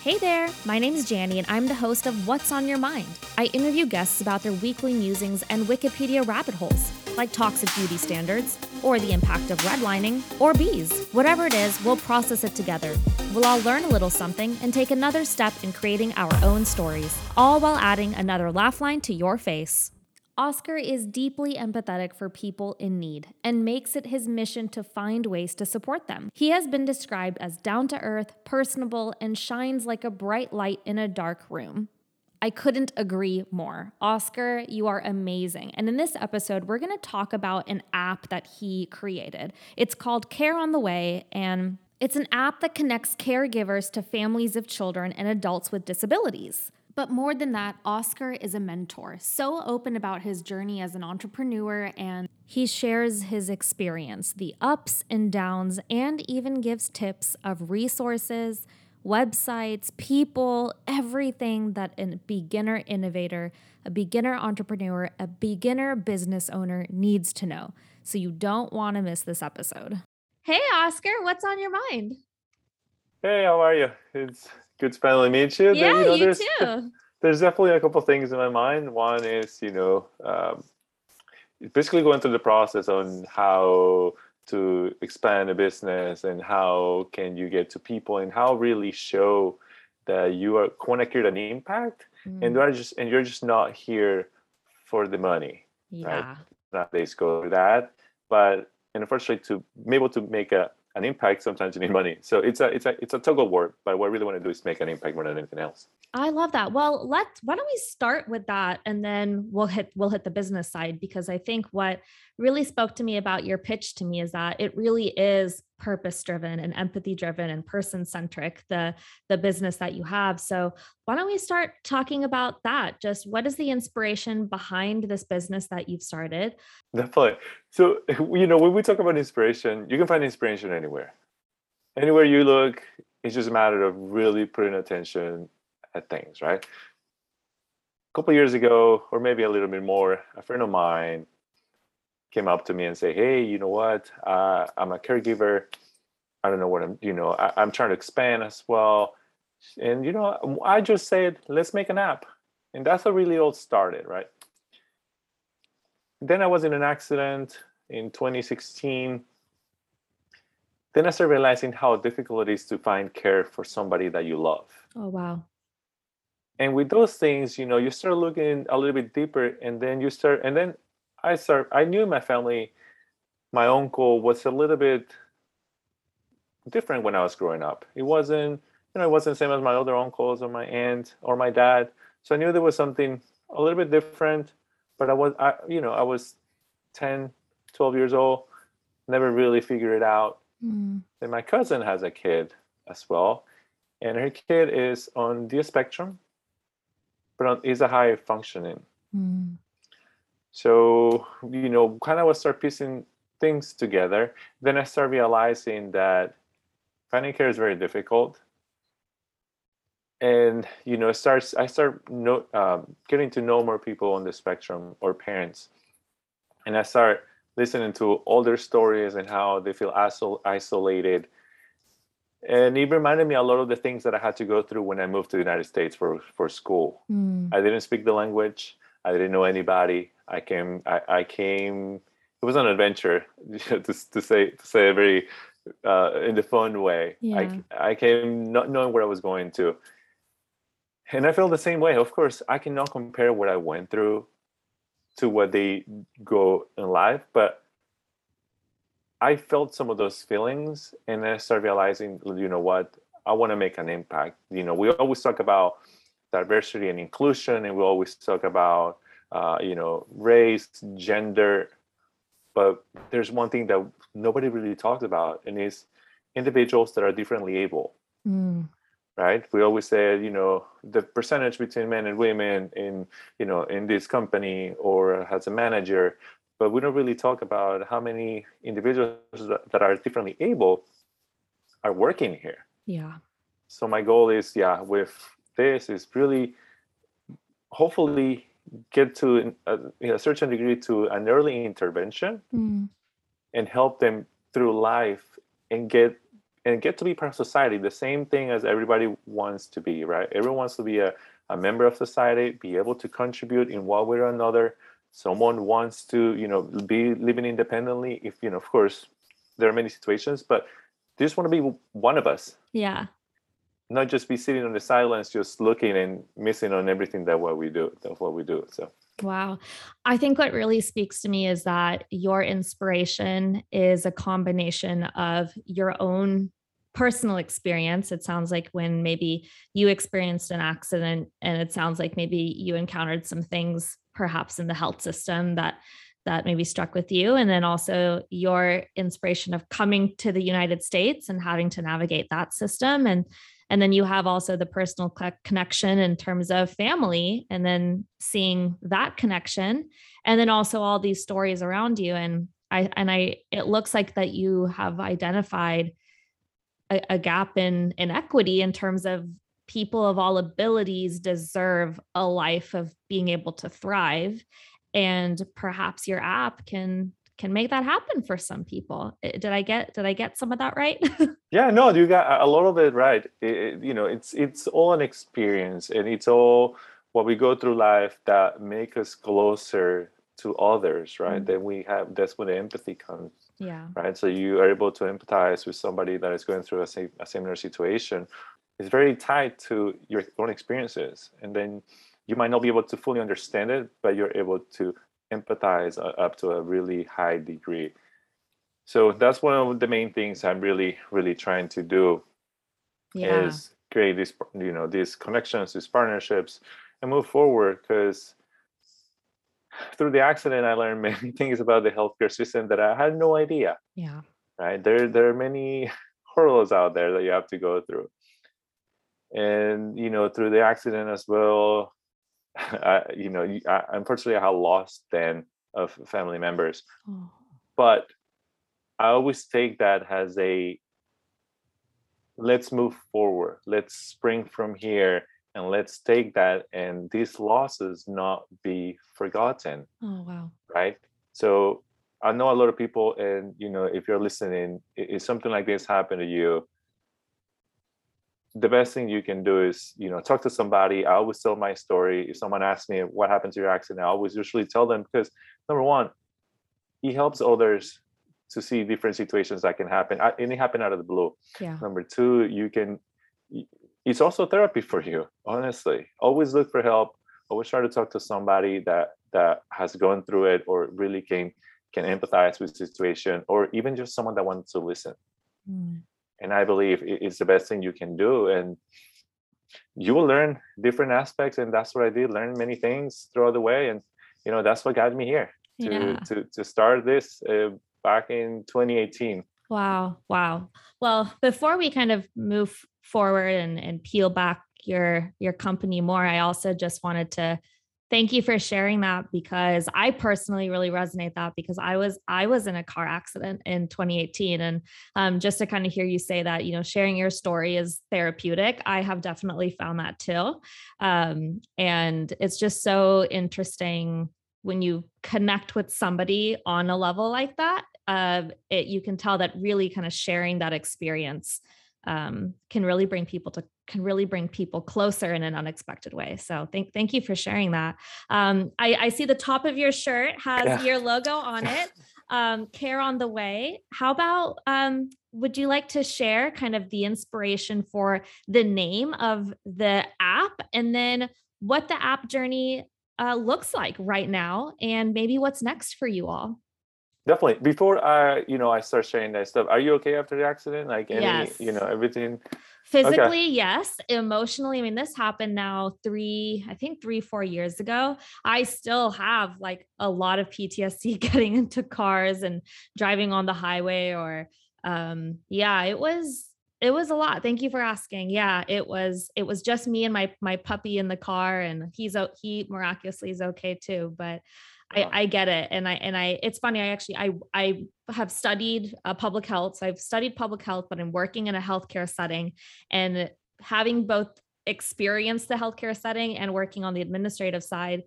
Hey there, my name is Janny, and I'm the host of What's on Your Mind. I interview guests about their weekly musings and Wikipedia rabbit holes, like toxic beauty standards, or the impact of redlining, or bees. Whatever it is, we'll process it together. We'll all learn a little something and take another step in creating our own stories, all while adding another laugh line to your face. Oscar is deeply empathetic for people in need and makes it his mission to find ways to support them. He has been described as down to earth, personable, and shines like a bright light in a dark room. I couldn't agree more. Oscar, you are amazing. And in this episode, we're going to talk about an app that he created. It's called Care on the Way, and it's an app that connects caregivers to families of children and adults with disabilities. But more than that, Oscar is a mentor, so open about his journey as an entrepreneur, and he shares his experience, the ups and downs, and even gives tips of resources, websites, people, everything that a beginner innovator, a beginner entrepreneur, a beginner business owner needs to know. So you don't want to miss this episode. Hey, Oscar, what's on your mind? Hey, how are you? It's good to finally meet you. Yeah, you, know, you there's, too. There's definitely a couple things in my mind. One is, you know, um, basically going through the process on how to expand a business and how can you get to people and how really show that you are want to create an impact Mm, and you're just and you're just not here for the money. yeah. Nowadays go for that, but and unfortunately to be able to make a an impact, sometimes you need money. So it's a it's a it's a tug of war. But what I really want to do is make an impact more than anything else. I love that. Well, let's why don't we start with that and then we'll hit we'll hit the business side because I think what really spoke to me about your pitch to me is that it really is purpose driven and empathy driven and person centric the the business that you have. So, why don't we start talking about that? Just what is the inspiration behind this business that you've started? Definitely. So you know when we talk about inspiration, you can find inspiration anywhere. Anywhere you look, it's just a matter of really putting attention at things, right? A couple years ago, or maybe a little bit more, a friend of mine came up to me and say, "Hey, you know what? Uh, I'm a caregiver. I don't know what I'm. You know, I, I'm trying to expand as well. And you know, I just said, let's make an app, and that's how really all started, right? Then I was in an accident in 2016. Then I started realizing how difficult it is to find care for somebody that you love Oh wow. And with those things you know you start looking a little bit deeper and then you start and then i start i knew my family my uncle was a little bit different when i was growing up. It wasn't you know it wasn't the same as my other uncles or my aunt or my dad. So i knew there was something a little bit different but i was i you know i was 10 12 years old never really figured it out. Mm, and my cousin has a kid as well and her kid is on the spectrum but on, is a high functioning. Mm, so you know kind of was start piecing things together. Then i start realizing that finding care is very difficult. And you know starts i start know, um, getting to know more people on the spectrum or parents. And i start listening to all their stories and how they feel isol- isolated and it reminded me a lot of the things that i had to go through when i moved to the united states for, for school mm. I didn't speak the language. I didn't know anybody. I came. I, I came. It was an adventure, to, to say to say it very uh, in the fun way. Yeah. I I came not knowing where I was going to, and I feel the same way. Of course, I cannot compare what I went through to what they go in life, but I felt some of those feelings, and then I started realizing, you know what, I want to make an impact. You know, we always talk about diversity and inclusion, and we always talk about, uh, you know, race, gender, but there's one thing that nobody really talks about, and is individuals that are differently able. Mm. Right? We always say, you know, the percentage between men and women in, you know, in this company or as a manager, but we don't really talk about how many individuals that, that are differently able are working here. Yeah. So my goal is, yeah, with this is really hopefully get to a, in a certain degree to an early intervention Mm. and help them through life and get and get to be part of society the same thing as everybody wants to be right everyone wants to be a, a member of society be able to contribute in one way or another someone wants to you know be living independently if you know of course there are many situations but they just want to be one of us yeah not just be sitting on the silence just looking and missing on everything that what we do of what we do so Wow. I think what really speaks to me is that your inspiration is a combination of your own personal experience. It sounds like when maybe you experienced an accident and it sounds like maybe you encountered some things perhaps in the health system that that maybe struck with you and then also your inspiration of coming to the United States and having to navigate that system. And and then you have also the personal connection in terms of family and then seeing that connection. And then also all these stories around you. And i and i it looks like that you have identified a, a gap in inequity in terms of people of all abilities deserve a life of being able to thrive and perhaps your app can can make that happen for some people. Did I get did I get some of that right? yeah, no, you got a lot of it right. It, you know, it's it's all an experience, and it's all what we go through life that make us closer to others, right? Mm-hmm. Then we have that's when the empathy comes. Yeah. Right. So you are able to empathize with somebody that is going through a, same, a similar situation. It's very tied to your own experiences, and then you might not be able to fully understand it, but you're able to empathize uh, up to a really high degree. So that's one of the main things I'm really, really trying to do yeah. is create these, you know, these connections, these partnerships, and move forward. Because through the accident, I learned many things about the healthcare system that I had no idea. Yeah. Right. There, there are many hurdles out there that you have to go through. And you know, through the accident as well, I, you know, I, unfortunately, I lost then of family members, oh. but I always take that as a let's move forward, let's spring from here, and let's take that and these losses not be forgotten. Oh wow! Right. So I know a lot of people, and you know, if you're listening, if something like this happened to you, the best thing you can do is you know talk to somebody. I always tell my story. If someone asks me what happened to your accident i always usually tell them because number one it helps others to see different situations that can happen. And it happened out of the blue. Yeah. number two you can it's also therapy for you honestly. Always look for help. Always try to talk to somebody that that has gone through it or really can can empathize with the situation or even just someone that wants to listen. Mm and i believe it's the best thing you can do and you will learn different aspects and that's what i did learn many things throughout the way and you know that's what got me here to yeah. to, to start this uh, back in 2018 wow wow well before we kind of move forward and and peel back your your company more i also just wanted to thank you for sharing that because i personally really resonate that because i was i was in a car accident in 2018 and um, just to kind of hear you say that you know sharing your story is therapeutic. I have definitely found that too. Um, and it's just so interesting when you connect with somebody on a level like that uh, it, you can tell that really kind of sharing that experience um, can really bring people to can really bring people closer in an unexpected way. So thank thank you for sharing that. Um, I, I see the top of your shirt has yeah. your logo on it. Um, care on the way. How about um, would you like to share kind of the inspiration for the name of the app and then what the app journey uh, looks like right now and maybe what's next for you all? Definitely. Before i you know i start sharing that stuff are you okay after the accident? Like any yes. you know everything? Physically okay. yes. Emotionally i mean this happened now three i think three four years ago. I still have like a lot of ptsd getting into cars and driving on the highway or um yeah it was it was a lot. Thank you for asking. Yeah it was it was just me and my my puppy in the car and he's he miraculously is okay too but I, I get it. And I, and I, it's funny. I actually, I, I have studied uh, public health. So I've studied public health, but I'm working in a healthcare setting and having both experienced the healthcare setting and working on the administrative side.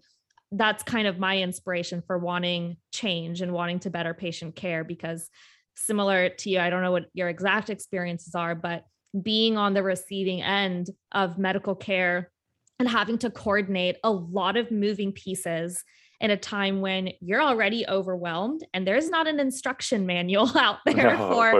That's kind of my inspiration for wanting change and wanting to better patient care because similar to you. I don't know what your exact experiences are, but being on the receiving end of medical care and having to coordinate a lot of moving pieces in a time when you're already overwhelmed and there's not an instruction manual out there No, for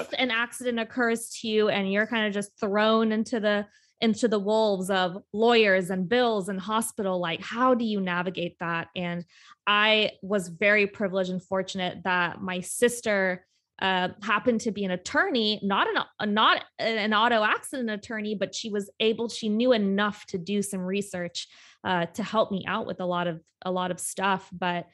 if an accident occurs to you and you're kind of just thrown into the into the wolves of lawyers and bills and hospital like how do you navigate that? And i was very privileged and fortunate that my sister uh, happened to be an attorney, not an not an auto accident attorney, but she was able. She knew enough to do some research uh, to help me out with a lot of a lot of stuff. But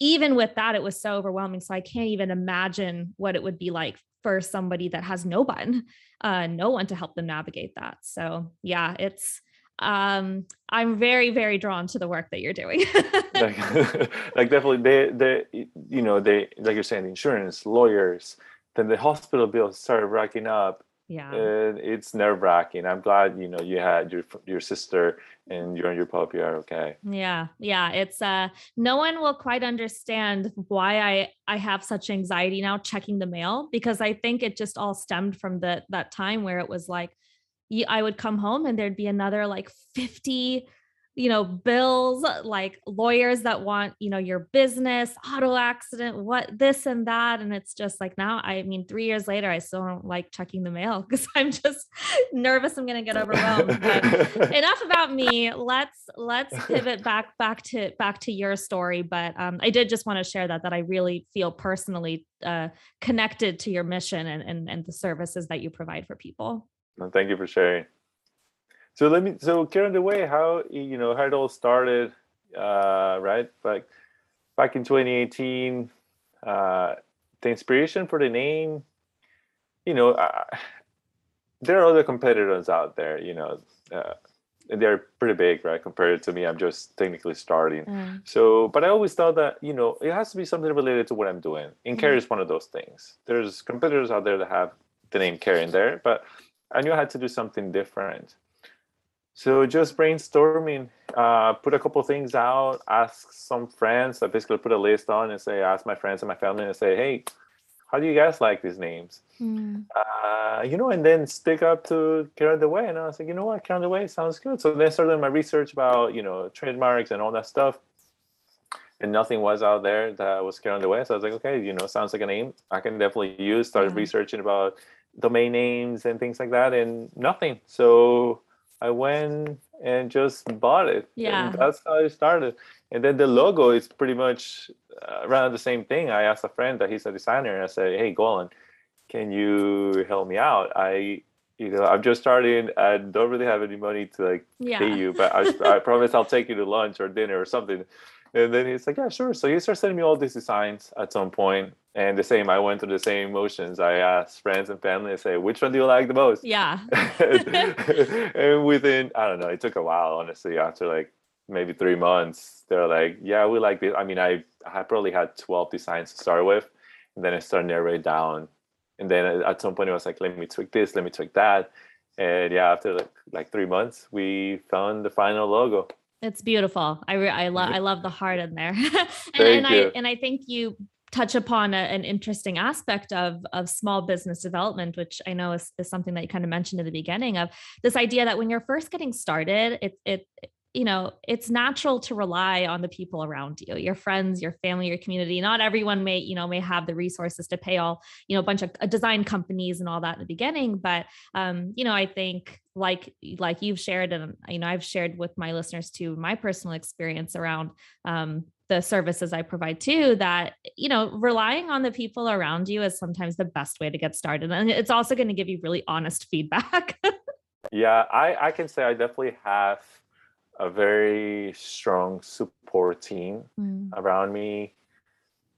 even with that, it was so overwhelming. So I can't even imagine what it would be like for somebody that has no one, uh, no one to help them navigate that. So yeah, it's um i'm very very drawn to the work that you're doing. Like, like definitely they they you know they like you're saying the insurance lawyers then the hospital bills started racking up yeah. and it's nerve wracking i'm glad you know you had your your sister and you and your puppy are okay. Yeah yeah it's uh no one will quite understand why i i have such anxiety now checking the mail because i think it just all stemmed from the that time where it was like I would come home and there'd be another like 50 you know bills like lawyers that want you know your business auto accident what this and that and it's just like now i mean 3 years later i still don't like checking the mail cuz i'm just nervous i'm going to get overwhelmed but enough about me let's let's pivot back back to back to your story but um, i did just want to share that that i really feel personally uh, connected to your mission and, and and the services that you provide for people no, thank you for sharing. So let me so Care on the Way, how you know how it all started, uh, right? Like back in 2018, uh, the inspiration for the name, you know, uh, there are other competitors out there, you know, uh, they're pretty big, right? Compared to me, I'm just technically starting. Mm. So, but I always thought that you know it has to be something related to what I'm doing. In mm. care is one of those things. There's competitors out there that have the name care in there, but I knew I had to do something different. So just brainstorming, uh, put a couple things out, ask some friends. I basically put a list on and say, ask my friends and my family and say, hey, how do you guys like these names? Mm. Uh, you know, and then stick up to Care on the Way. And I was like, you know what, Care on the Way sounds good. So then started my research about, you know, trademarks and all that stuff. And nothing was out there that was Care on the Way. So I was like, okay, you know, sounds like a name I can definitely use. Started mm. researching about domain names and things like that and nothing. So i went and just bought it yeah. and that's how it started. And then the logo is pretty much uh, around the same thing. I asked a friend that he's a designer and i said hey golan can you help me out? I you know i'm just starting. I don't really have any money to like yeah. pay you but I, I promise i'll take you to lunch or dinner or something and then he's like, yeah, sure. So he started sending me all these designs at some point. And the same, I went through the same emotions. I asked friends and family, I say, which one do you like the most? Yeah. and within, I don't know, it took a while, honestly, after like maybe three months, they're like, yeah, we like this. I mean, I, I probably had 12 designs to start with. And then I started narrowing down. And then uh, at some point, it was like, let me tweak this, let me tweak that. And yeah, after like, like three months, we found the final logo. It's beautiful. I re- I love I love the heart in there, and, and I and I think you touch upon a, an interesting aspect of of small business development, which I know is, is something that you kind of mentioned in the beginning of this idea that when you're first getting started, it it you know it's natural to rely on the people around you your friends your family your community not everyone may you know may have the resources to pay all you know a bunch of uh, design companies and all that in the beginning but um you know i think like like you've shared and you know i've shared with my listeners too my personal experience around um the services I provide too that you know relying on the people around you is sometimes the best way to get started and it's also going to give you really honest feedback. yeah, I I can say I definitely have a very strong support team mm. around me.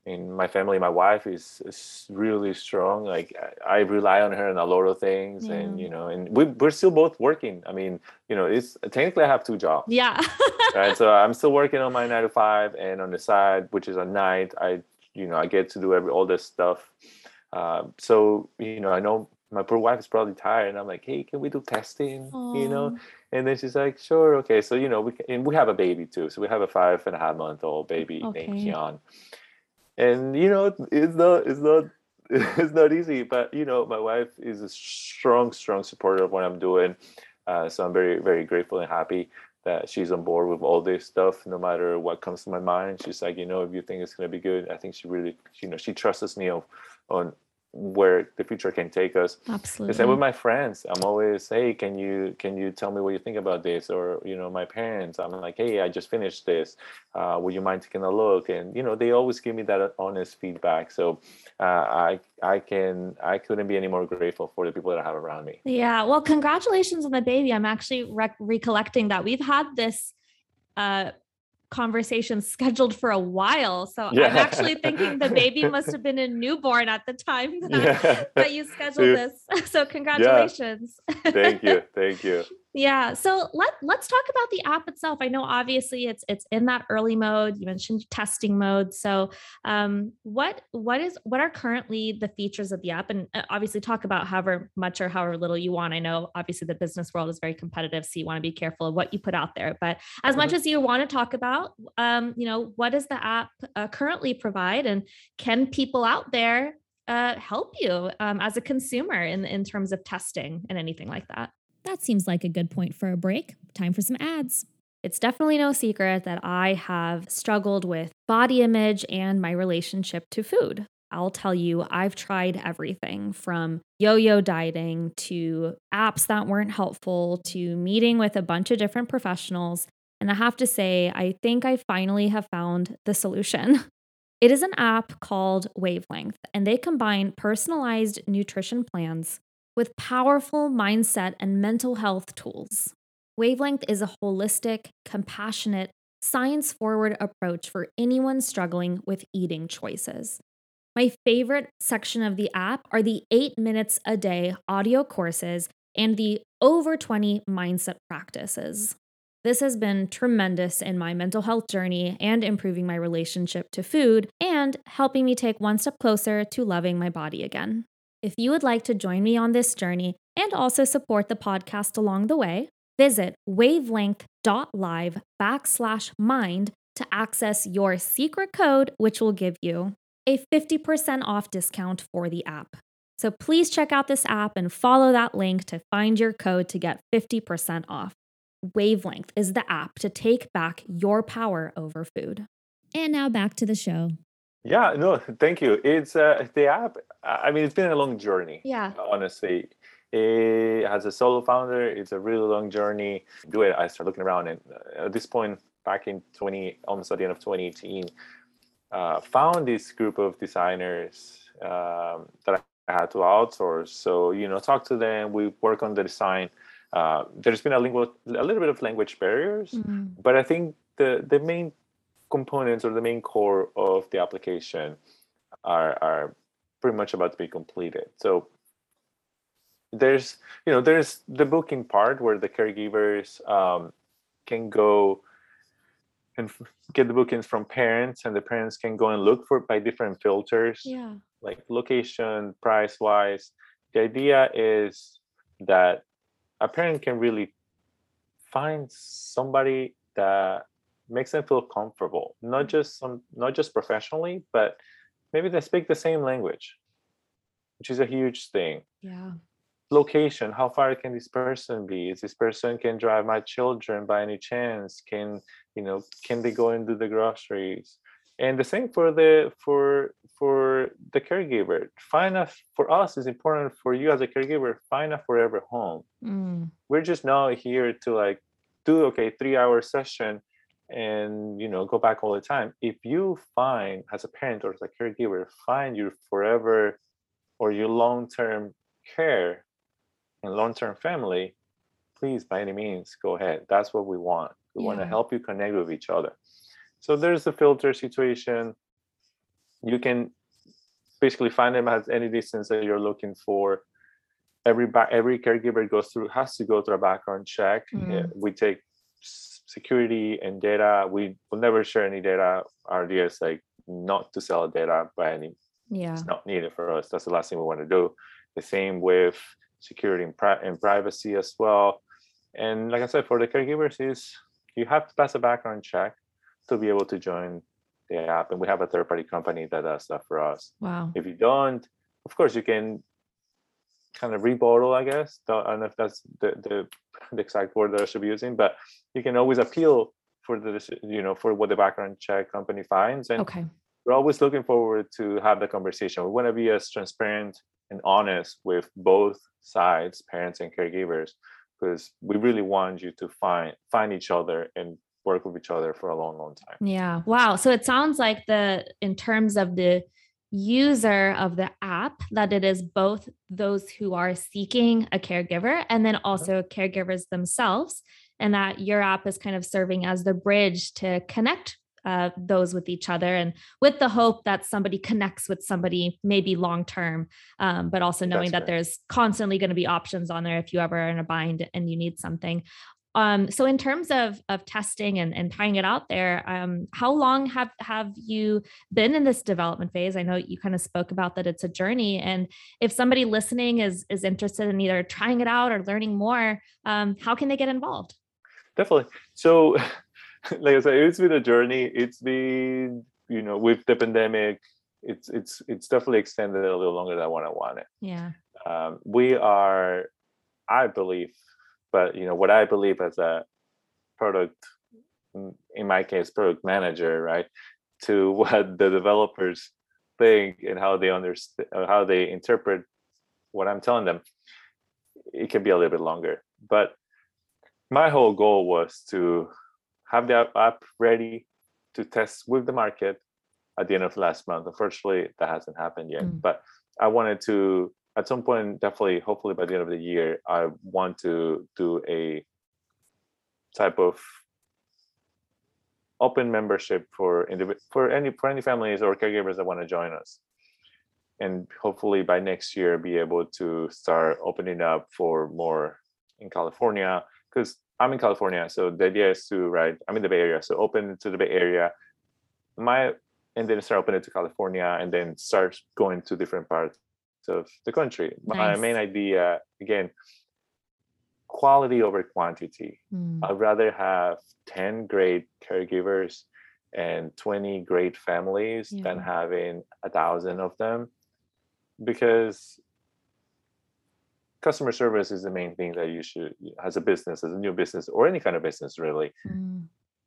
And my family my wife is, is really strong. Like I, I, rely on her in a lot of things yeah. and you know and we, we're still both working. I mean you know it's technically i have two jobs. Yeah. Right? So i'm still working on my nine to five and on the side which is a night. I you know i get to do every all this stuff. Uh, so you know i know my poor wife is probably tired and i'm like hey can we do testing Aww. you know and then she's like sure okay so you know we can, and we have a baby too so we have a five and a half month old baby okay. named Kian and you know it's not it's not it's not easy, but you know, my wife is a strong, strong supporter of what I'm doing. Uh, so I'm very, very grateful and happy that she's on board with all this stuff, no matter what comes to my mind. She's like, you know, if you think it's gonna be good, I think she really, you know, she trusts me on, on where the future can take us. Absolutely. The same with my friends. I'm always, hey, can you can you tell me what you think about this? Or you know, my parents. I'm like, hey, I just finished this. Uh, would you mind taking a look? And you know, they always give me that honest feedback. So uh, I I can I couldn't be any more grateful for the people that I have around me. Yeah. Well, congratulations on the baby. I'm actually rec- recollecting that we've had this uh conversation scheduled for a while. So yeah. I'm actually thinking the baby must have been a newborn at the time that, yeah. that you scheduled this. So congratulations. Yeah. Thank you. Thank you. Yeah. So let let's talk about the app itself. I know obviously it's it's in that early mode. You mentioned testing mode. So um, what what is what are currently the features of the app? And uh, obviously talk about however much or however little you want. I know obviously the business world is very competitive, so you want to be careful of what you put out there. But as mm-hmm. much as you want to talk about, um, you know, what does the app uh, currently provide, and can people out there uh, help you um, as a consumer in in terms of testing and anything like that? That seems like a good point for a break. Time for some ads. It's definitely no secret that I have struggled with body image and my relationship to food. I'll tell you, I've tried everything from yo yo dieting to apps that weren't helpful to meeting with a bunch of different professionals. And I have to say, I think I finally have found the solution. It is an app called Wavelength, and they combine personalized nutrition plans with powerful mindset and mental health tools. Wavelength is a holistic, compassionate, science forward approach for anyone struggling with eating choices. My favorite section of the app are the eight minutes a day audio courses and the over 20 mindset practices. This has been tremendous in my mental health journey and improving my relationship to food and helping me take one step closer to loving my body again. If you would like to join me on this journey and also support the podcast along the way, visit wavelength.live backslash mind to access your secret code, which will give you a 50% off discount for the app. So please check out this app and follow that link to find your code to get 50% off. Wavelength is the app to take back your power over food. And now back to the show. Yeah, no, thank you. It's uh, the app. I mean, it's been a long journey. Yeah. Honestly, it, as a solo founder, it's a really long journey. Do it. I started looking around, and uh, at this point, back in 20, almost at the end of 2018, uh, found this group of designers um, that I had to outsource. So you know, talk to them. We work on the design. Uh, there's been a, lingu- a little bit of language barriers, mm-hmm. but I think the the main components or the main core of the application are, are pretty much about to be completed. So there's, you know, there's the booking part where the caregivers um, can go and get the bookings from parents and the parents can go and look for by different filters yeah. like location price wise the idea is that a parent can really find somebody that makes them feel comfortable not just some not just professionally but maybe they speak the same language which is a huge thing. Yeah. Location how far can this person be? Is this person can drive my children by any chance? Can you know can they go and do the groceries? And the same for the for for the caregiver. Find a for us is important for you as a caregiver find a forever home. Mm. we're just not here to like do okay three hour session and you know go back all the time. If you find as a parent or as a caregiver find your forever or your long-term care and long-term family please by any means go ahead. That's what we want. We yeah. want to help you connect with each other. So there's the filter situation. You can basically find them at any distance that you're looking for. Every every caregiver goes through has to go through a background check. Mm. we take security and data. We will never share any data. Our idea is like not to sell data by any. Yeah. It's not needed for us. That's the last thing we want to do. The same with security and, pri- and privacy as well. And like I said, for the caregivers, is you have to pass a background check to be able to join the app. And we have a third party company that does that for us. Wow. If you don't, of course, you can kind of rebuttal, I guess. I don't know if that's the, the, the exact word that I should be using, but you can always appeal for the you know for what the background check company finds and Okay. we're always looking forward to have the conversation we want to be as transparent and honest with both sides parents and caregivers because we really want you to find find each other and work with each other for a long long time Yeah. Wow. So it sounds like the in terms of the user of the app that it is both those who are seeking a caregiver and then also caregivers themselves and that your app is kind of serving as the bridge to connect uh, those with each other and with the hope that somebody connects with somebody maybe long term um, but also knowing That's that right. there's constantly going to be options on there if you ever are in a bind and you need something um, so in terms of of testing and, and trying it out there, um, how long have have you been in this development phase? I know you kind of spoke about that it's a journey, and if somebody listening is is interested in either trying it out or learning more, um, how can they get involved? definitely so like i said it's been a journey it's been you know with the pandemic it's it's it's definitely extended a little longer than what i wanted Yeah. um, we are i believe but you know what i believe as a product in my case product manager right to what the developers think and how they understand how they interpret what i'm telling them it can be a little bit longer but my whole goal was to have the app ready to test with the market at the end of last month unfortunately that hasn't happened yet Mm. but i wanted to at some point definitely hopefully by the end of the year i want to do a type of open membership for individ- for any for any families or caregivers that want to join us. And hopefully by next year be able to start opening up for more in california because i'm in california so the idea is to right i'm in the bay area so open to the bay area. My and then start opening to california and then start going to different parts of the country. My Nice. main idea again quality over quantity. Mm, I'd rather have 10 great caregivers and 20 great families than having a thousand of them because customer service is the main thing that you should as a business as a new business or any kind of business really. Mm,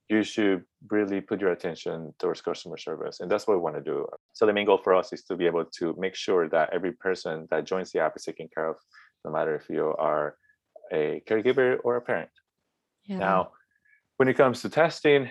you should really put your attention towards customer service and that's what we want to do so the main goal for us is to be able to make sure that every person that joins the app is taken care of no matter if you are a caregiver or a parent yeah. now, when it comes to testing,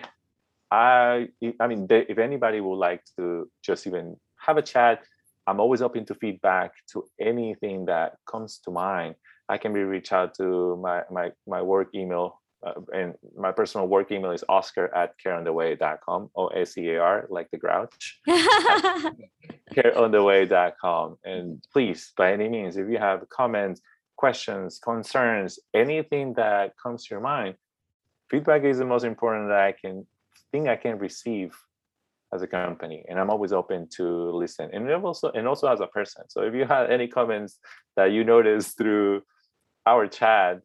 I I mean, if anybody would like to just even have a chat, I'm always open to feedback to anything that comes to mind. I can be reach out to my my my work email. Uh, and my personal work email is oscar at careontheway.com o s e a r like the grouch. Careontheway.com and please by any means if you have comments questions concerns anything that comes to your mind feedback is the most important that i can thing i can receive as a company. And i'm always open to listen. And also and also as a person. So if you have any comments that you notice through our chat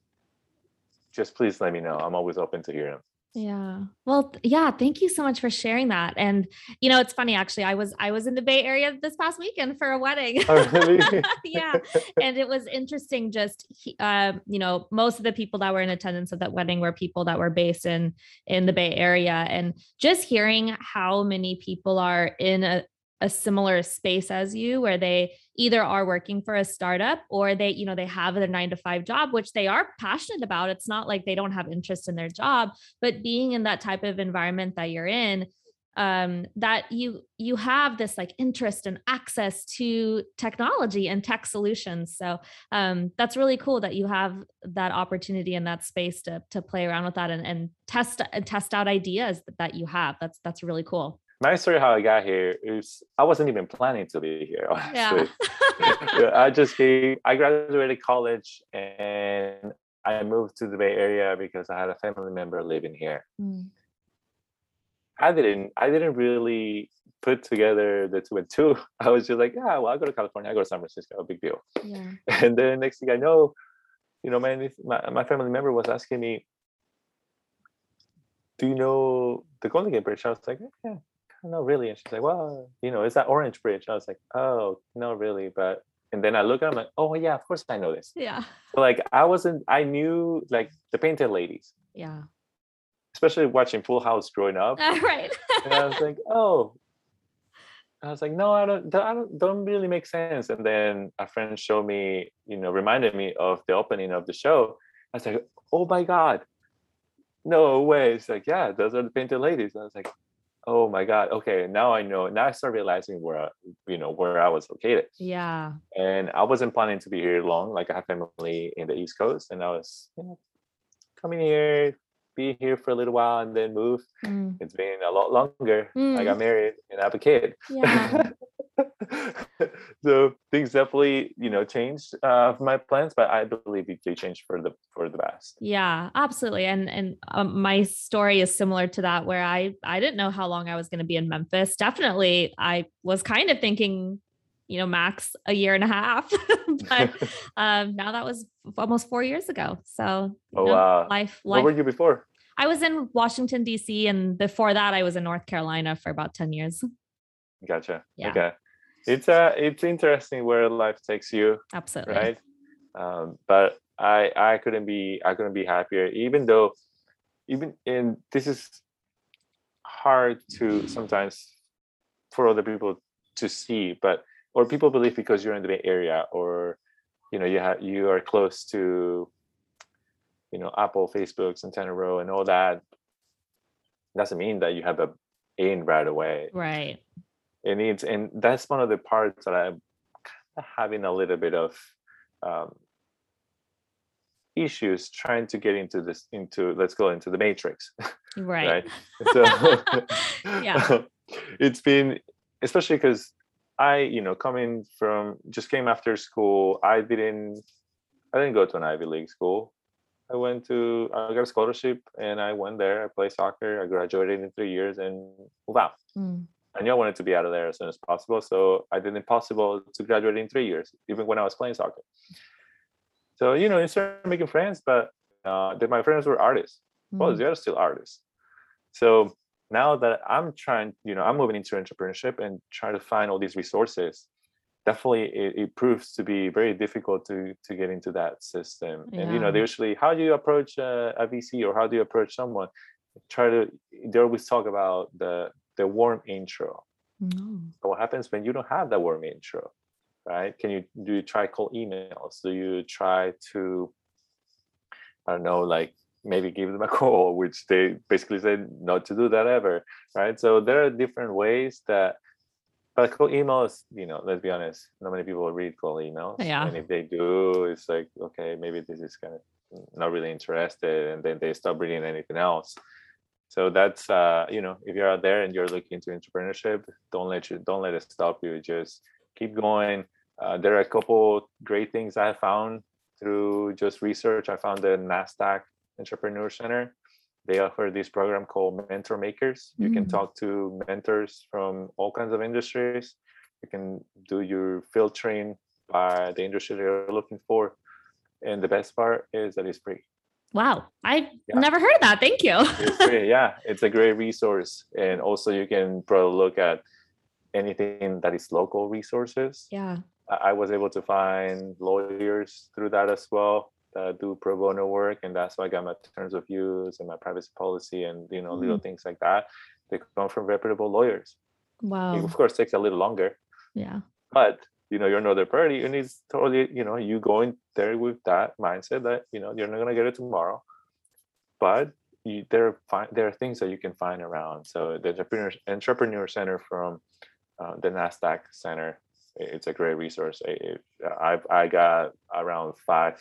just please let me know i'm always open to hear them Yeah. Well, yeah, thank you so much for sharing that. And you know, it's funny actually. I was I was in the Bay Area this past weekend for a wedding. Oh, really? yeah. And it was interesting just uh, you know, most of the people that were in attendance at that wedding were people that were based in in the Bay Area and just hearing how many people are in a a similar space as you where they either are working for a startup or they you know they have their 9 to 5 job which they are passionate about. It's not like they don't have interest in their job but being in that type of environment that you're in um that you you have this like interest and access to technology and tech solutions. So um that's really cool that you have that opportunity and that space to to play around with that and, and test and test out ideas that you have. That's that's really cool my story how i got here is i wasn't even planning to be here honestly yeah I just came. I graduated college and I moved to the Bay Area because I had a family member living here. Mm, I didn't. I didn't really put together the two and two. I was just like, yeah, well, I go to California. I go to San Francisco. Big deal. yeah And then next thing I know, you know, my my, my family member was asking me, "Do you know the Golden Gate Bridge?" I was like, "Yeah, not really." And she's like, "Well, you know, it's that Orange Bridge." I was like, "Oh, no, really." But and then I look at them like, oh yeah, of course I know this. Yeah. But like I wasn't, I knew like the painted ladies, Yeah. especially watching Full House growing up. right. and I was like, oh. I was like, no, I don't, I don't, don't really make sense. And then a friend showed me, you know, reminded me of the opening of the show. I was like, oh my god, no way. It's like, yeah, those are the painted ladies. I was like, oh my god, okay, now I know. Now I start realizing where, I- you know, where I was located. Yeah. And I wasn't planning to be here long. Like I have family in the East Coast, and I was, you know, coming here, be here for a little while, and then move Mm, it's been a lot longer. I got Mm. married and I have a kid. Yeah. so things definitely, you know, changed uh, my plans, but I believe they changed for the for the best. Yeah, absolutely. And and um, my story is similar to that where I I didn't know how long I was going to be in Memphis. Definitely I was kind of thinking, you know, max a year and a half. but um now that was almost 4 years ago. So, Oh, know, wow. life Where life were you before? I was in Washington DC and before that I was in North Carolina for about 10 years. Gotcha. Yeah. Okay. It's uh it's interesting where life takes you, Absolutely. right? Um, but I I couldn't be I couldn't be happier, even though even in this is hard to sometimes for other people to see, but or people believe because you're in the Bay Area or you know you have you are close to you know Apple, Facebook, Santana Row, and all that doesn't mean that you have a in right away Right. It needs and that's one of the parts that i'm kind of having a little bit of um, issues trying to get into this into let's go into the matrix Right. right so Yeah. it's been especially because i you know coming from just came after school i didn't i didn't go to an ivy league school i went to i got a scholarship and i went there i played soccer i graduated in three years and moved out Mm, I knew I wanted to be out of there as soon as possible. So I did impossible to graduate in three years, even when I was playing soccer. So, you know, you start making friends, but uh, my friends were artists. Well, mm, they're still artists. So now that I'm trying, you know, I'm moving into entrepreneurship and trying to find all these resources, definitely it, it proves to be very difficult to to get into that system. And you know, they usually, how do you approach a, a VC or how do you approach someone? Try to. They always talk about the the warm intro. mm. But what happens when you don't have that warm intro, right? Can you do you try cold emails? Do you try to, I don't know, like maybe give them a call, which they basically said not to do that ever, right? So there are different ways that. But cold emails, you know, let's be honest, not many people read cold emails. Yeah. And if they do, it's like, okay, maybe this is kind of not really interested, and then they stop reading anything else so that's uh you know if you're out there and you're looking into entrepreneurship don't let you don't let it stop you. Just keep going. Uh, there are a couple great things i found through just research. I found the nasdaq entrepreneur center. They offer this program called mentor makers. You can Mm. talk to mentors from all kinds of industries. You can do your filtering by the industry you're looking for. And the best part is that it's free Wow. I Yeah. never heard of that. Thank you. it's great. Yeah, it's a great resource, and also you can probably look at anything that is local resources. yeah. I was able to find lawyers through that as well that do pro bono work, and that's why I got my terms of use and my privacy policy, and you know little mm-hmm. things like that. They come from reputable lawyers. It, Wow. of course, takes a little longer, Yeah. but you know you're another party, and it's totally you know you go in there with that mindset that you know you're not gonna get it tomorrow, but you, there are there are things that you can find around. So the entrepreneur entrepreneur center from uh, the Nasdaq Center, it's a great resource. I I got around five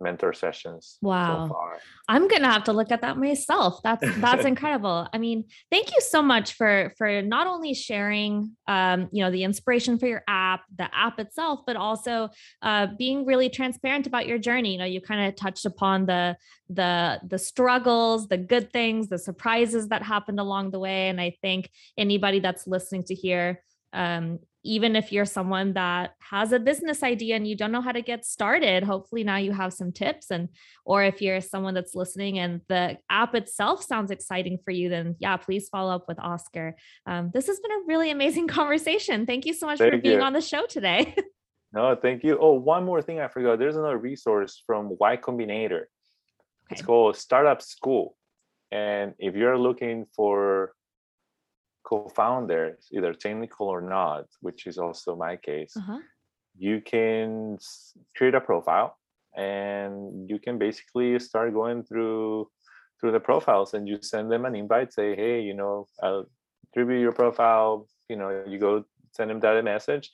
mentor sessions Wow. so far. I'm gonna have to look at that myself. That's that's incredible. I mean, thank you so much for for not only sharing um, you know, the inspiration for your app, the app itself, but also uh being really transparent about your journey. You know, you kind of touched upon the the the struggles, the good things, the surprises that happened along the way. And I think anybody that's listening to here um even if you're someone that has a business idea and you don't know how to get started hopefully now you have some tips and or if you're someone that's listening and the app itself sounds exciting for you then yeah please follow up with oscar um, this has been a really amazing conversation thank you so much for being you. on the show today No, thank you. Oh, one more thing I forgot. There's another resource from Y Combinator. okay. It's called Startup School. And if you're looking for co-founders, either technical or not, which is also my case, Uh-huh. you can create a profile and you can basically start going through through the profiles and you send them an invite say hey you know i'll review your profile you know you go send them that a message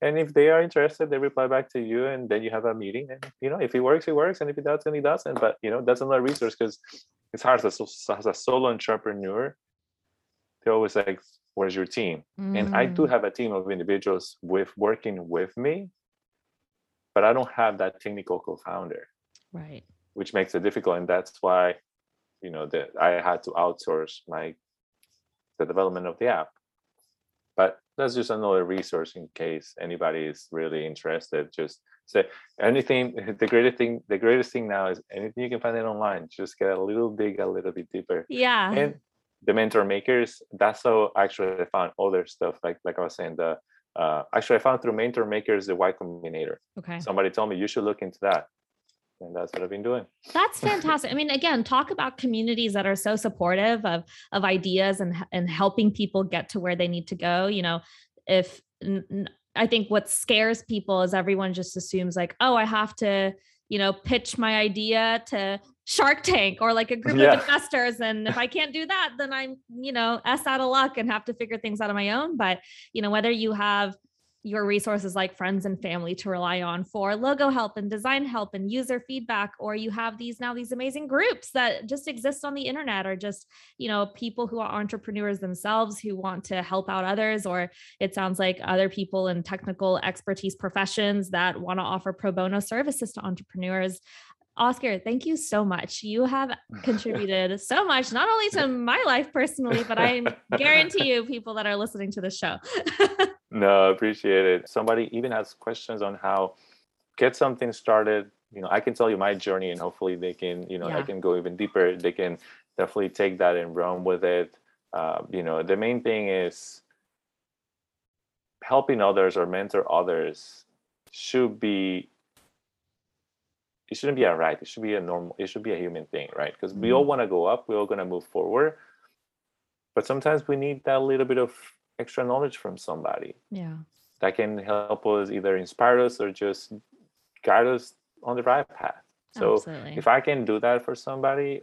and if they are interested they reply back to you and then you have a meeting and you know if it works it works and if it doesn't it doesn't but you know that's another resource because it's hard as a, as a solo entrepreneur they're always like where's your team and I do Mm, have a team of individuals with working with me, but I don't have that technical co-founder, right. which makes it difficult, and that's why, you know, that I had to outsource my the development of the app. But that's just another resource in case anybody is really interested. Just say anything. The greatest thing, the greatest thing now is anything you can find it online. Just get a little dig a little bit deeper Yeah. and the mentor makers that's how actually i found other stuff like like i was saying the uh actually i found through mentor makers the y combinator okay. somebody told me you should look into that and that's what i've been doing That's fantastic. I mean, again, talk about communities that are so supportive of of ideas and and helping people get to where they need to go. You know, if I think what scares people is everyone just assumes like, oh, I have to, you know, pitch my idea to Shark Tank or like a group Yeah. of investors, and if I can't do that, then I'm, you know, s out of luck and have to figure things out on my own. But you know, whether you have your resources like friends and family to rely on for logo help and design help and user feedback or you have these now these amazing groups that just exist on the internet or just you know people who are entrepreneurs themselves who want to help out others or it sounds like other people in technical expertise professions that want to offer pro bono services to entrepreneurs Oscar, thank you so much. You have contributed so much, not only to my life personally, but I guarantee you, people that are listening to the show. no appreciate it. Somebody even has questions on how get something started. You know i can tell you my journey and hopefully they can you know i can go even deeper. They can definitely take that and run with it. Uh, you know the main thing is helping others or mentor others should be it shouldn't be a right it should be a normal it should be a human thing right? Because we all want to go up we're all going to move forward. But sometimes we need that little bit of extra knowledge from somebody yeah. that can help us either inspire us or just guide us on the right path so Absolutely. if i can do that for somebody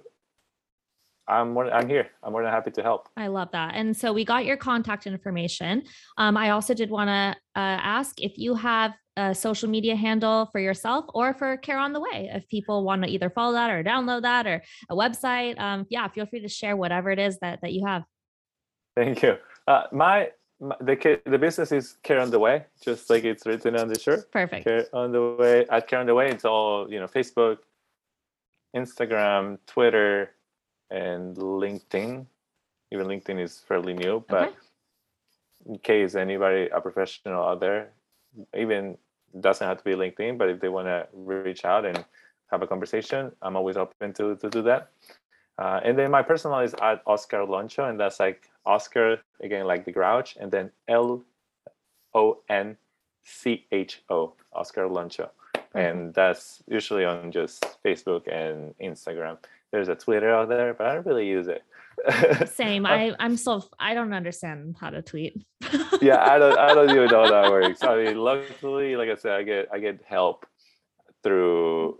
i'm more i'm here i'm more than happy to help I love that. And so we got your contact information. Um, I also did want to uh, ask if you have a social media handle for yourself or for Care on the Way. If people want to either follow that or download that or a website, um, yeah, feel free to share whatever it is that that you have. thank you uh, my, my the the business is care on the way just like it's written on the shirt Perfect. care on the way at care on the way it's all you know facebook instagram twitter and linkedin even linkedin is fairly new but Okay. in case anybody a professional out there even doesn't have to be linkedin but if they want to reach out and have a conversation i'm always open to, to do that uh, and then my personal is at oscar loncho and that's like oscar again like the grouch and then l o n c h o oscar loncho and that's usually on just facebook and instagram there's a twitter out there but i don't really use it Same. I I'm so I don't understand how to tweet. yeah, I don't I don't even know how that works. I mean, luckily, like I said, I get I get help through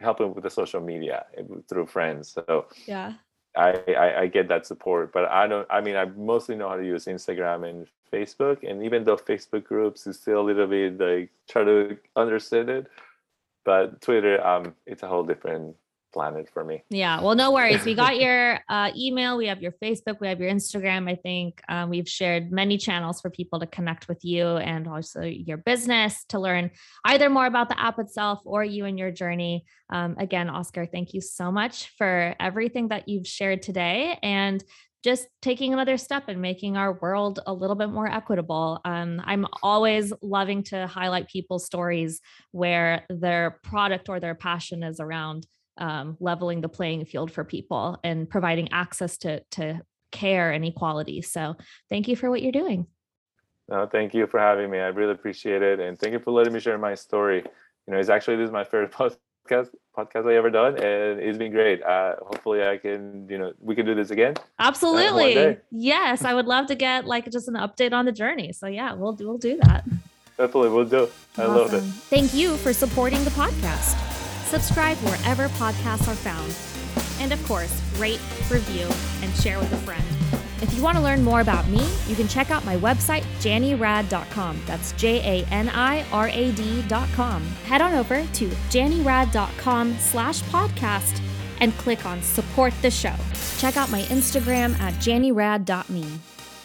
helping with the social media eh, through friends. So yeah. I, I I get that support, but I don't. I mean, I mostly know how to use Instagram and Facebook, and even though Facebook groups is still a little bit like try to understand it, but Twitter, um, it's a whole different planet for me. Yeah. Well, no worries. We got your uh, email. We have your Facebook. We have your Instagram. I think um, we've shared many channels for people to connect with you and also your business to learn either more about the app itself or you and your journey. Um, again, Oscar, thank you so much for everything that you've shared today and just taking another step and making our world a little bit more equitable. Um, I'm always loving to highlight people's stories where their product or their passion is around um, leveling the playing field for people and providing access to to care and equality. So thank you for what you're doing. No, thank you for having me. I really appreciate it, and thank you for letting me share my story. You know, it's actually this is my first podcast podcast I ever done, and it's been great. Uh, hopefully, I can you know we can do this again. Absolutely, yes. I would love to get like just an update on the journey. So yeah, we'll do we'll do that. Definitely, we'll do. I Awesome. love it. Thank you for supporting the podcast. Subscribe wherever podcasts are found. And of course, rate, review, and share with a friend. If you want to learn more about me, you can check out my website, janirad.com. That's J A N I R A D.com. Head on over to janirad.com slash podcast and click on support the show. Check out my Instagram at janirad.me.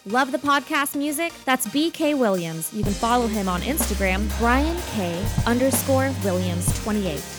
Love the podcast music? That's BK Williams. You can follow him on Instagram, Brian K underscore Williams 28.